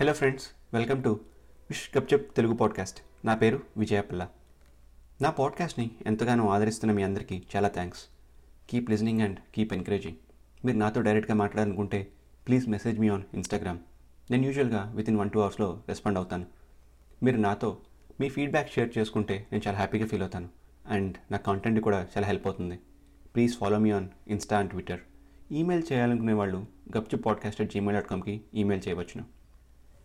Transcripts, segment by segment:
Hello friends welcome to Vish Gupchup Telugu podcast నా పేరు విజయపిల్ల. నా పాడ్కాస్ట్ని ఎంతగానో ఆదరిస్తున్న మీ అందరికీ చాలా thanks keep listening and keep encouraging మీరు నాతో డైరెక్ట్గా మాట్లాడాలనుకుంటే please message me on Instagram నేను యూజువల్గా విత్ ఇన్ వన్ టూ అవర్స్లో రెస్పాండ్ అవుతాను. మీరు నాతో మీ ఫీడ్బ్యాక్ షేర్ చేసుకుంటే నేను చాలా హ్యాపీగా ఫీల్ అవుతాను. అండ్ నా కంటెంట్ కూడా చాలా హెల్ప్ అవుతుంది. Please follow me on insta and Twitter email చేయాలనుకునే వాళ్ళు Gupchu podcast at Gmail dot కామ్కి email చేయవచ్చును.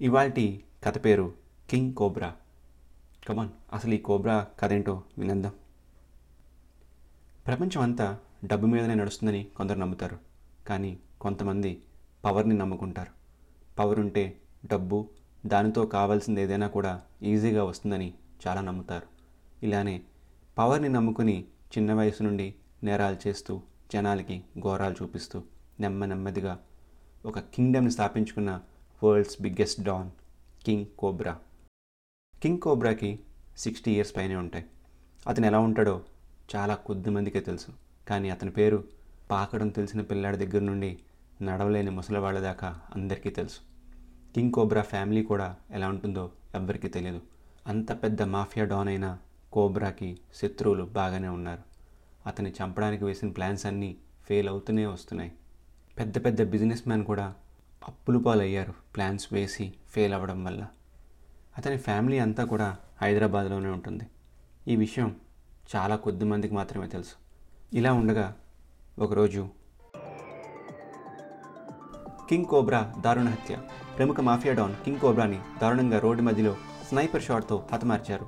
ఇవాల్టి కథ పేరు కింగ్ కోబ్రా. కమాన్ అసలు ఈ కోబ్రా కథ ఏంటో వినందాం. ప్రపంచం అంతా డబ్బు మీదనే నడుస్తుందని కొందరు నమ్ముతారు. కానీ కొంతమంది పవర్ని నమ్ముకుంటారు. పవర్ ఉంటే డబ్బు దానితో కావాల్సింది ఏదైనా కూడా ఈజీగా వస్తుందని చాలా నమ్ముతారు. ఇలానే పవర్ని నమ్ముకుని చిన్న వయసు నుండి నేరాలు చేస్తూ జనాలకి ఘోరాలు చూపిస్తూ నెమ్మ నెమ్మదిగా ఒక కింగ్డమ్ని స్థాపించుకున్న world's biggest don king cobra king కోబ్రాకి sixty years పైనే ఉంటాయి. అతను ఎలా ఉంటాడో చాలా కొద్ది మందికే తెలుసు. కానీ అతని పేరు పాకడం తెలిసిన పిల్లాడి దగ్గర నుండి నడవలేని ముసలివాళ్ళ దాకా అందరికీ తెలుసు. కింగ్ కోబ్రా ఫ్యామిలీ కూడా ఎలా ఉంటుందో ఎవ్వరికీ తెలియదు అంత పెద్ద మాఫియా డాన్ అయిన కోబ్రాకి శత్రువులు బాగానే ఉన్నారు. అతన్ని చంపడానికి వేసిన ప్లాన్స్ అన్నీ ఫెయిల్ అవుతూనే వస్తున్నాయి. పెద్ద పెద్ద బిజినెస్ మ్యాన్ కూడా అప్పులు పాలయ్యారు ప్లాన్స్ వేసి ఫెయిల్ అవ్వడం వల్ల. అతని ఫ్యామిలీ అంతా కూడా హైదరాబాద్లోనే ఉంటుంది. ఈ విషయం చాలా కొద్ది మందికి మాత్రమే తెలుసు. ఇలా ఉండగా ఒకరోజు కింగ్ కోబ్రా దారుణ హత్య. ప్రముఖ మాఫియా డాన్ కింగ్ కోబ్రాని దారుణంగా రోడ్డు మధ్యలో స్నైపర్ షాట్తో హతమార్చారు.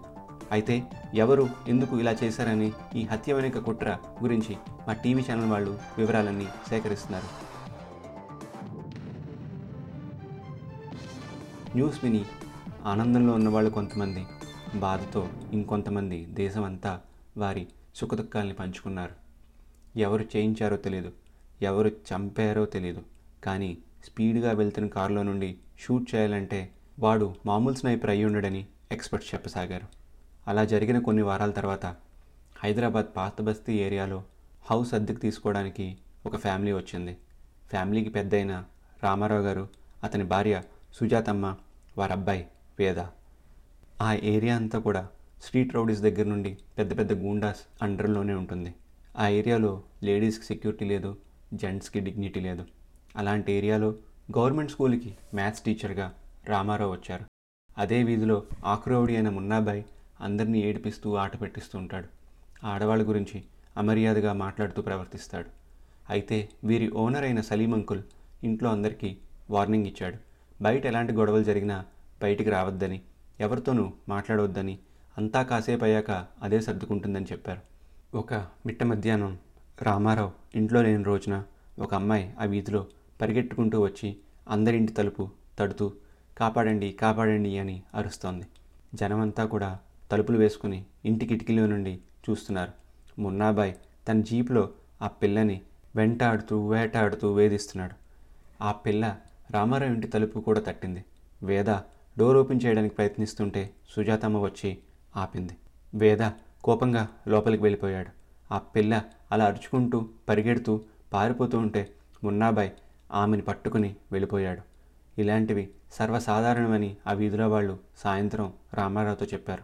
అయితే ఎవరు ఎందుకు ఇలా చేశారని ఈ హత్య వెనుక కుట్ర గురించి మా టీవీ ఛానల్ వాళ్ళు వివరాలన్నీ సేకరిస్తున్నారు. న్యూస్ విని ఆనందంలో ఉన్నవాళ్ళు కొంతమంది బాధతో ఇంకొంతమంది దేశం అంతా వారి సుఖదుఖాల్ని పంచుకున్నారు. ఎవరు చేయించారో తెలియదు ఎవరు చంపారో తెలియదు కానీ స్పీడ్గా వెళ్తున్న కారులో నుండి షూట్ చేయాలంటే వాడు మామూలు స్నైపర్ అయి ఉండడని ఎక్స్పర్ట్స్ చెప్పసాగారు. అలా జరిగిన కొన్ని వారాల తర్వాత హైదరాబాద్ పాత బస్తీ ఏరియాలో హౌస్ అద్దెకు తీసుకోవడానికి ఒక ఫ్యామిలీ వచ్చింది. ఫ్యామిలీకి పెద్దయిన రామారావు గారు అతని భార్య సుజాతమ్మ వారి అబ్బాయి వేద. ఆ ఏరియా అంతా కూడా స్ట్రీట్ రౌడీస్ దగ్గర నుండి పెద్ద పెద్ద గూండాస్ అండర్లోనే ఉంటుంది. ఆ ఏరియాలో లేడీస్కి సెక్యూరిటీ లేదు జెంట్స్కి డిగ్నిటీ లేదు. అలాంటి ఏరియాలో గవర్నమెంట్ స్కూల్కి మ్యాథ్స్ టీచర్గా రామారావు వచ్చారు. అదే వీధిలో ఆకురౌడి అయిన మున్నాబాయ్ అందరినీ ఏడిపిస్తూ ఆట పెట్టిస్తూ ఉంటాడు. ఆడవాళ్ళ గురించి అమర్యాదగా మాట్లాడుతూ ప్రవర్తిస్తాడు. అయితే వీరి ఓనర్ అయిన సలీం అంకుల్ ఇంట్లో అందరికీ వార్నింగ్ ఇచ్చాడు. బయట ఎలాంటి గొడవలు జరిగినా బయటికి రావద్దని ఎవరితోనూ మాట్లాడవద్దని అంతా కాసేపు అయ్యాక అదే సర్దుకుంటుందని చెప్పారు. ఒక మిట్ట మధ్యాహ్నం రామారావు ఇంట్లో లేని రోజున ఒక అమ్మాయి ఆ వీధిలో పరిగెట్టుకుంటూ వచ్చి అందరింటి తలుపు తడుతూ కాపాడండి కాపాడండి అని అరుస్తోంది. జనమంతా కూడా తలుపులు వేసుకుని ఇంటి కిటికీలో నుండి చూస్తున్నారు. మున్నాబాయ్ తన జీపులో ఆ పిల్లని వెంటాడుతూ వేటాడుతూ వేధిస్తున్నాడు. ఆ పిల్ల రామారావు ఇంటి తలుపు కూడా తట్టింది. వేద డోర్ ఓపెన్ చేయడానికి ప్రయత్నిస్తుంటే సుజాతమ్మ వచ్చి ఆపింది. వేద కోపంగా లోపలికి వెళ్ళిపోయాడు. ఆ పిల్ల అలా అరుచుకుంటూ పరిగెడుతూ పారిపోతూ ఉంటే మున్నాబాయ్ ఆమెని పట్టుకుని వెళ్ళిపోయాడు. ఇలాంటివి సర్వసాధారణమని ఆ వీధిలో వాళ్ళు సాయంత్రం రామారావుతో చెప్పారు.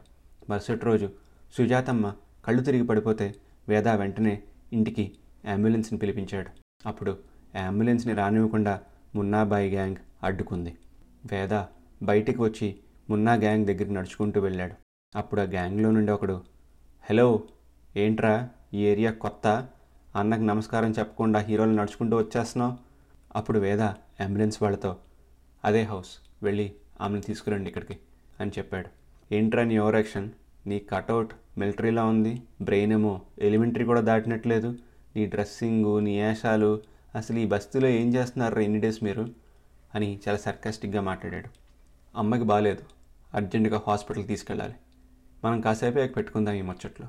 మరుసటి రోజు సుజాతమ్మ కళ్ళు తిరిగి పడిపోతే వేద వెంటనే ఇంటికి అంబులెన్స్ని పిలిపించాడు. అప్పుడు అంబులెన్స్ని రానివ్వకుండా మున్నాబాయి గ్యాంగ్ అడ్డుకుంది. వేద బయటికి వచ్చి మున్నా గ్యాంగ్ దగ్గరికి నడుచుకుంటూ వెళ్ళాడు. అప్పుడు ఆ గ్యాంగ్లో నుండి ఒకడు హలో ఏంట్రా ఈ ఏరియా కొత్త? అన్నకు నమస్కారం చెప్పకుండా హీరోలు నడుచుకుంటూ వచ్చేస్తున్నావు? అప్పుడు వేద అంబులెన్స్ వాళ్ళతో అదే హౌస్ వెళ్ళి ఆమెను తీసుకురండి ఇక్కడికి అని చెప్పాడు. ఏంట్రా నీ ఓవర్ యాక్షన్ నీ కటౌట్ మిలిటరీలా ఉంది బ్రెయిన్ ఏమో ఎలిమెంటరీ కూడా దాటినట్లేదు. నీ డ్రెస్సింగు నీ వేషాలు అసలు ఈ బస్తీలో ఏం చేస్తున్నారు ఎన్ని డేస్ మీరు? అని చాలా సర్కాస్టిక్గా మాట్లాడాడు. అమ్మకి బాగాలేదు అర్జెంటుగా హాస్పిటల్కి తీసుకెళ్ళాలి. మనం కాసేపే పెట్టుకుందాం ఈ ముచ్చట్లో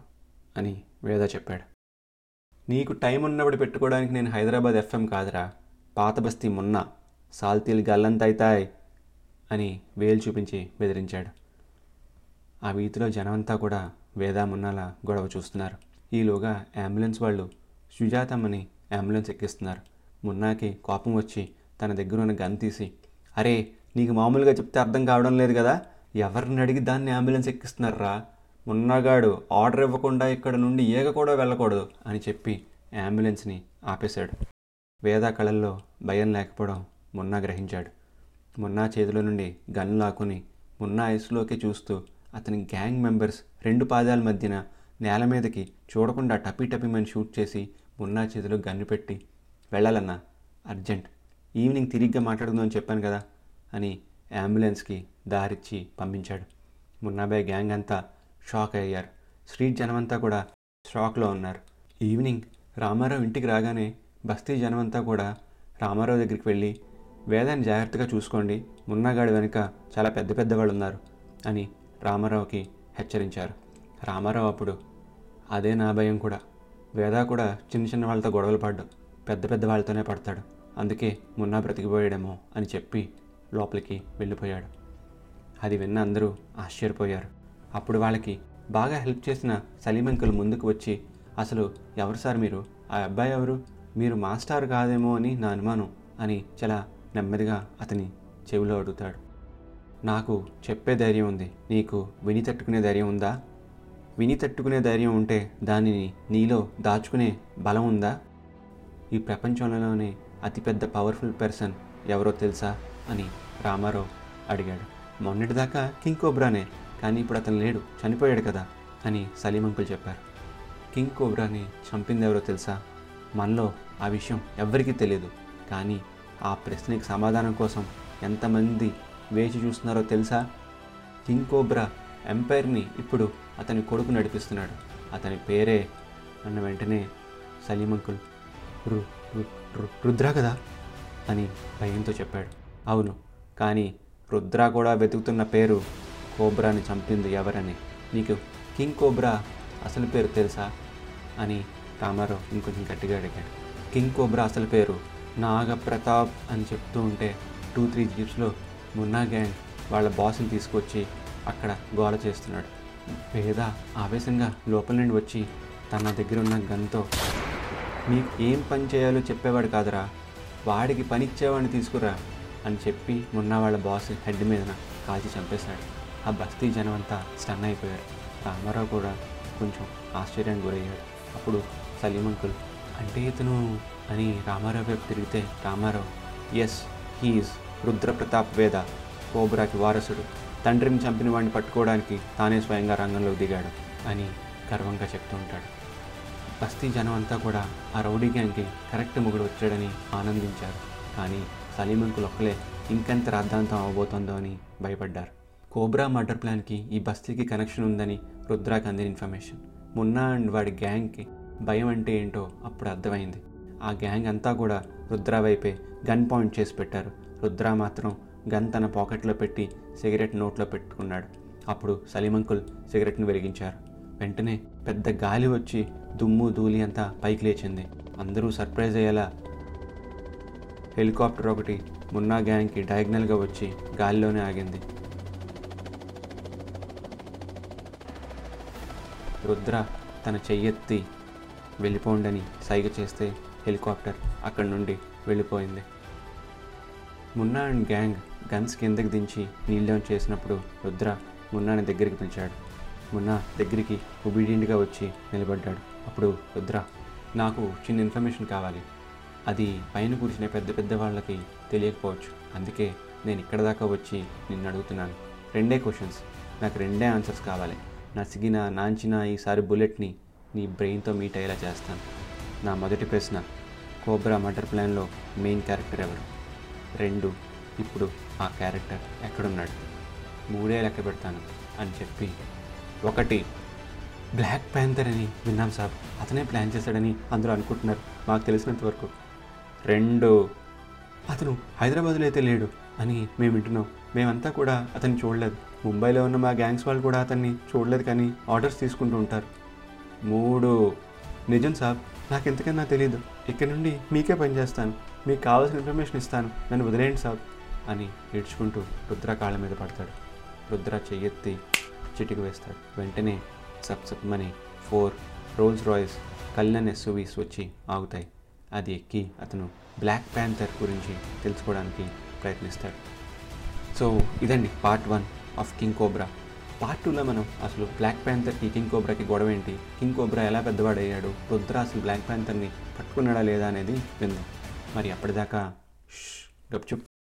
అని వేద చెప్పాడు. నీకు టైం ఉన్నప్పుడు పెట్టుకోవడానికి నేను హైదరాబాద్ ఎఫ్ఎం కాదురా. పాత బస్తీ మొన్న. సాల్తీలు గల్లంతైతాయ్ అని వేలు చూపించి బెదిరించాడు. ఆ వీధిలో జనమంతా కూడా వేదా మున్నాల గొడవ చూస్తున్నారు. ఈలోగా అంబులెన్స్ వాళ్ళు సుజాతమ్మని అంబులెన్స్ ఎక్కిస్తున్నారు. మున్నాకి కోపం వచ్చి తన దగ్గర ఉన్న గన్ తీసి అరే నీకు మామూలుగా చెప్తే అర్థం కావడం లేదు కదా ఎవరిని అడిగి దాన్ని అంబులెన్స్ ఎక్కిస్తున్నారా? మున్నాగాడు ఆర్డర్ ఇవ్వకుండా ఇక్కడ నుండి ఏగ కూడా వెళ్ళకూడదు అని చెప్పి అంబులెన్స్ని ఆపేశాడు. వేద కళల్లో భయం లేకపోవడం మున్నా గ్రహించాడు. మున్నా చేతిలో నుండి గన్ లాక్కుని మున్నా ఐస్లోకి చూస్తూ అతని గ్యాంగ్ మెంబర్స్ రెండు పాదాల మధ్యన నేల మీదకి చూడకుండా టపీ టపీమని షూట్ చేసి మున్నా చేతిలో గన్ను పెట్టి వెళ్ళాలన్నా అర్జెంట్. ఈవినింగ్ తిరిగ్గా మాట్లాడుకుందామని చెప్పాను కదా అని అంబులెన్స్కి దారిచ్చి పంపించాడు. మున్నాబాయ్ గ్యాంగ్ అంతా షాక్ అయ్యారు. స్ట్రీట్ జనమంతా కూడా షాక్లో ఉన్నారు. ఈవినింగ్ రామారావు ఇంటికి రాగానే బస్తీ జనమంతా కూడా రామారావు దగ్గరికి వెళ్ళి వేదాన్ని జాగ్రత్తగా చూసుకోండి. మున్నాగాడి వెనుక చాలా పెద్ద పెద్ద వాళ్ళు ఉన్నారు అని రామారావుకి హెచ్చరించారు. రామారావు అప్పుడు అదే నా భయం కూడా. వేద కూడా చిన్న చిన్న వాళ్ళతో గొడవలు పడ్డాం. పెద్ద పెద్ద వాళ్ళతోనే పడతాడు. అందుకే మున్నా బ్రతికిపోయాడేమో అని చెప్పి లోపలికి వెళ్ళిపోయాడు. అది విన్న అందరూ ఆశ్చర్యపోయారు. అప్పుడు వాళ్ళకి బాగా హెల్ప్ చేసిన సలీం అంకుల్ ముందుకు వచ్చి అసలు ఎవరు సార్ మీరు? ఆ అబ్బాయి ఎవరు? మీరు మాస్టర్ కాదేమో అని నా అనుమానం అని చాలా నెమ్మదిగా అతని చెవిలో అడుగుతాడు. నాకు చెప్పే ధైర్యం ఉంది. నీకు విని తట్టుకునే ధైర్యం ఉందా? విని తట్టుకునే ధైర్యం ఉంటే దానిని నీలో దాచుకునే బలం ఉందా? ఈ ప్రపంచంలోనే అతిపెద్ద పవర్ఫుల్ పర్సన్ ఎవరో తెలుసా అని రామారావు అడిగాడు. మొన్నటిదాకా కింగ్ కోబ్రానే కానీ ఇప్పుడు అతను లేడు చనిపోయాడు కదా అని సలీం అంకుల్ చెప్పారు. కింగ్ కోబ్రాని చంపింది ఎవరో తెలుసా? మనలో ఆ విషయం ఎవ్వరికీ తెలియదు. కానీ ఆ ప్రశ్నకి సమాధానం కోసం ఎంతమంది వేచి చూస్తున్నారో తెలుసా? కింగ్ కోబ్రా ఎంపైర్ని ఇప్పుడు అతని కొడుకు నడిపిస్తున్నాడు. అతని పేరే అన్న వెంటనే సలీం అంకుల్ రుద్ర కదా? అని భయంతో చెప్పాడు. అవును కానీ రుద్ర కూడా వెతుకుతున్న పేరు కోబ్రాని చంపింది ఎవరని. నీకు కింగ్ కోబ్రా అసలు పేరు తెలుసా? అని కామారావు ఇంకొంచెం గట్టిగా అడిగాడు. కింగ్ కోబ్రా అసలు పేరు నాగప్రతాప్ అని చెప్తూ ఉంటే టూ త్రీ జీప్స్లో మున్నా గ్యాంగ్ వాళ్ళ బాస్ని తీసుకొచ్చి అక్కడ గోల చేస్తున్నాడు. పేద ఆవేశంగా లోపల నుండి వచ్చి తన దగ్గర ఉన్న గన్తో మీకు ఏం పని చేయాలో చెప్పేవాడు కాదురా. వాడికి పని ఇచ్చేవాడిని తీసుకురా అని చెప్పి మొన్న వాళ్ళ బాస్ హెడ్ మీదన కాల్చి చంపేశాడు. ఆ బస్తీ జనం అంతా స్టన్ అయిపోయారు. రామారావు కూడా కొంచెం ఆశ్చర్యానికి గురయ్యాడు. అప్పుడు సలీం అంకుల్ అంటే ఇతను అని రామారావు వైపు తిరిగితే రామారావు ఎస్ హీఈస్ రుద్రప్రతాప్ వేద కోబ్రాకి వారసుడు. తండ్రిని చంపిన వాడిని పట్టుకోవడానికి తానే స్వయంగా రంగంలోకి దిగాడు అని గర్వంగా చెప్తూ ఉంటాడు. బస్తీ జనం అంతా కూడా ఆ రౌడీ గ్యాంగ్కి కరెక్ట్ మొగుడు వచ్చాడని ఆనందించారు. కానీ సలీం ఒక్కలే ఇంకెంత రాద్ధాంతం అవబోతోందో అని భయపడ్డారు. కోబ్రా మర్డర్ ప్లాన్కి ఈ బస్తీకి కనెక్షన్ ఉందని రుద్రాకి అందిన ఇన్ఫర్మేషన్. మున్నా అండ్ వాడి గ్యాంగ్కి భయం అంటే ఏంటో అప్పుడు అర్థమైంది. ఆ గ్యాంగ్ అంతా కూడా రుద్రా వైపే గన్ పాయింట్ చేసి పెట్టారు. రుద్రా మాత్రం గన్ తన పాకెట్లో పెట్టి సిగరెట్ నోట్లో పెట్టుకున్నాడు. అప్పుడు సలీమంకుల్ సిగరెట్ను వెలిగించారు. వెంటనే పెద్ద గాలి వచ్చి దుమ్ము ధూళి అంతా పైకి లేచింది. అందరూ సర్ప్రైజ్ అయ్యేలా హెలికాప్టర్ ఒకటి మున్నా గ్యాంగ్కి డయాగ్నల్గా వచ్చి గాలిలోనే ఆగింది. రుద్ర తన చెయ్యెత్తి వెళ్ళిపోండని సైగ చేస్తే హెలికాప్టర్ అక్కడి నుండి వెళ్ళిపోయింది. మున్నా అండ్ గ్యాంగ్ గన్స్ కిందకి దించి నీళ్ళం చేసినప్పుడు రుద్ర మున్నాని దగ్గరికి పిలిచాడు. మొన్న దగ్గరికి ఒబీడియంట్గా వచ్చి నిలబడ్డాడు. అప్పుడు రుద్ర నాకు చిన్న ఇన్ఫర్మేషన్ కావాలి. అది పైన కూర్చిన పెద్ద పెద్ద వాళ్ళకి తెలియకపోవచ్చు. అందుకే నేను ఇక్కడ దాకా వచ్చి నిన్ను అడుగుతున్నాను. రెండే క్వశ్చన్స్ నాకు రెండే ఆన్సర్స్ కావాలి. నసిగిన నాంచిన ఈసారి బుల్లెట్ని నీ బ్రెయిన్తో మీట్ అయ్యేలా చేస్తాను. నా మొదటి ప్రశ్న కోబ్రా మర్డర్ ప్లాన్లో మెయిన్ క్యారెక్టర్ ఎవరు? రెండు ఇప్పుడు ఆ క్యారెక్టర్ ఎక్కడున్నాడు? మూడే లెక్క పెడతాను అని చెప్పి ఒకటి బ్లాక్ ప్యాంథర్ అని విన్నాం సార్. అతనే ప్లాన్ చేశాడని అందరూ అనుకుంటున్నారు. మాకు తెలిసినంత వరకు. రెండు అతను హైదరాబాద్లో అయితే లేడు అని మేము వింటున్నాం. మేమంతా కూడా అతన్ని చూడలేదు. ముంబైలో ఉన్న మా గ్యాంగ్స్ వాళ్ళు కూడా అతన్ని చూడలేదు కానీ ఆర్డర్స్ తీసుకుంటూ ఉంటారు. మూడు నిజం సాబ్ నాకు ఎంతకన్నా తెలియదు ఇక్కడ నుండి మీకే పనిచేస్తాను మీకు కావాల్సిన ఇన్ఫర్మేషన్ ఇస్తాను. నన్ను వదిలేయండి సాబ్ అని ఏడ్చుకుంటూ రుద్ర కాళ్ళ మీద పడతాడు. రుద్ర చెయ్యెత్తి చిటికి వేస్తాడు. వెంటనే సప్సప్మని four Rolls Royce Cullinan SUVs వచ్చి ఆగుతాయి. అది ఎక్కి అతను బ్లాక్ ప్యాంథర్ గురించి తెలుసుకోవడానికి ప్రయత్నిస్తాడు. సో ఇదండి part one of king cobra. Part టూలో మనం అసలు బ్లాక్ ప్యాంథర్కి కింగ్ కోబ్రాకి గొడవ ఏంటి? కింగ్ కోబ్రా ఎలా పెద్దవాడయ్యాడు? రుద్ర అసలు బ్లాక్ ప్యాంథర్ని పట్టుకున్నాడా లేదా అనేది విందాం. మరి అప్పటిదాకా గప్చుప్